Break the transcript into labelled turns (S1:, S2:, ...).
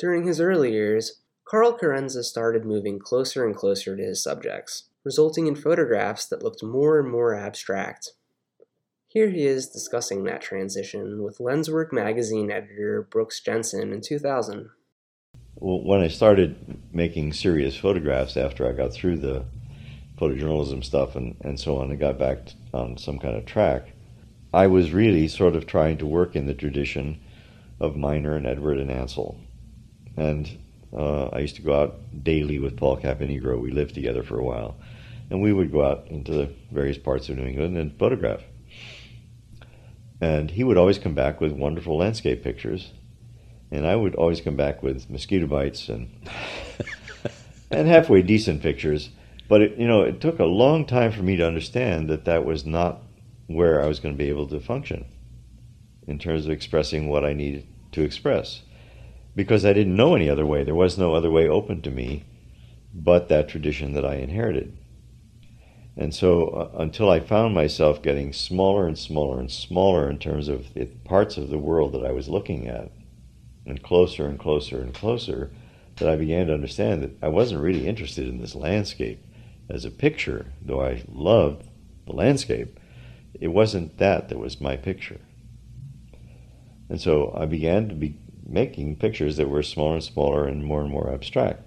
S1: During his early years, Carl Chiarenza started moving closer and closer to his subjects, resulting in photographs that looked more and more abstract. Here he is discussing that transition with Lenswork magazine editor Brooks Jensen in 2000.
S2: Well, when I started making serious photographs after I got through the photojournalism stuff and, and so on and got back on some kind of track, I was really sort of trying to work in the tradition of Minor and Edward and Ansel. And uh, I used to go out daily with Paul Caponigro. We lived together for a while. And we would go out into the various parts of New England and photograph. And he would always come back with wonderful landscape pictures. And I would always come back with mosquito bites and and halfway decent pictures. But it, you know, it took a long time for me to understand that that was not where I was going to be able to function in terms of expressing what I needed to express because I didn't know any other way. There was no other way open to me but that tradition that I inherited. And so uh, until I found myself getting smaller and smaller and smaller in terms of the parts of the world that I was looking at, and closer and closer and closer, that I began to understand that I wasn't really interested in this landscape as a picture, though I loved the landscape. It wasn't that that was my picture. And so I began to be making pictures that were smaller and smaller and more and more abstract.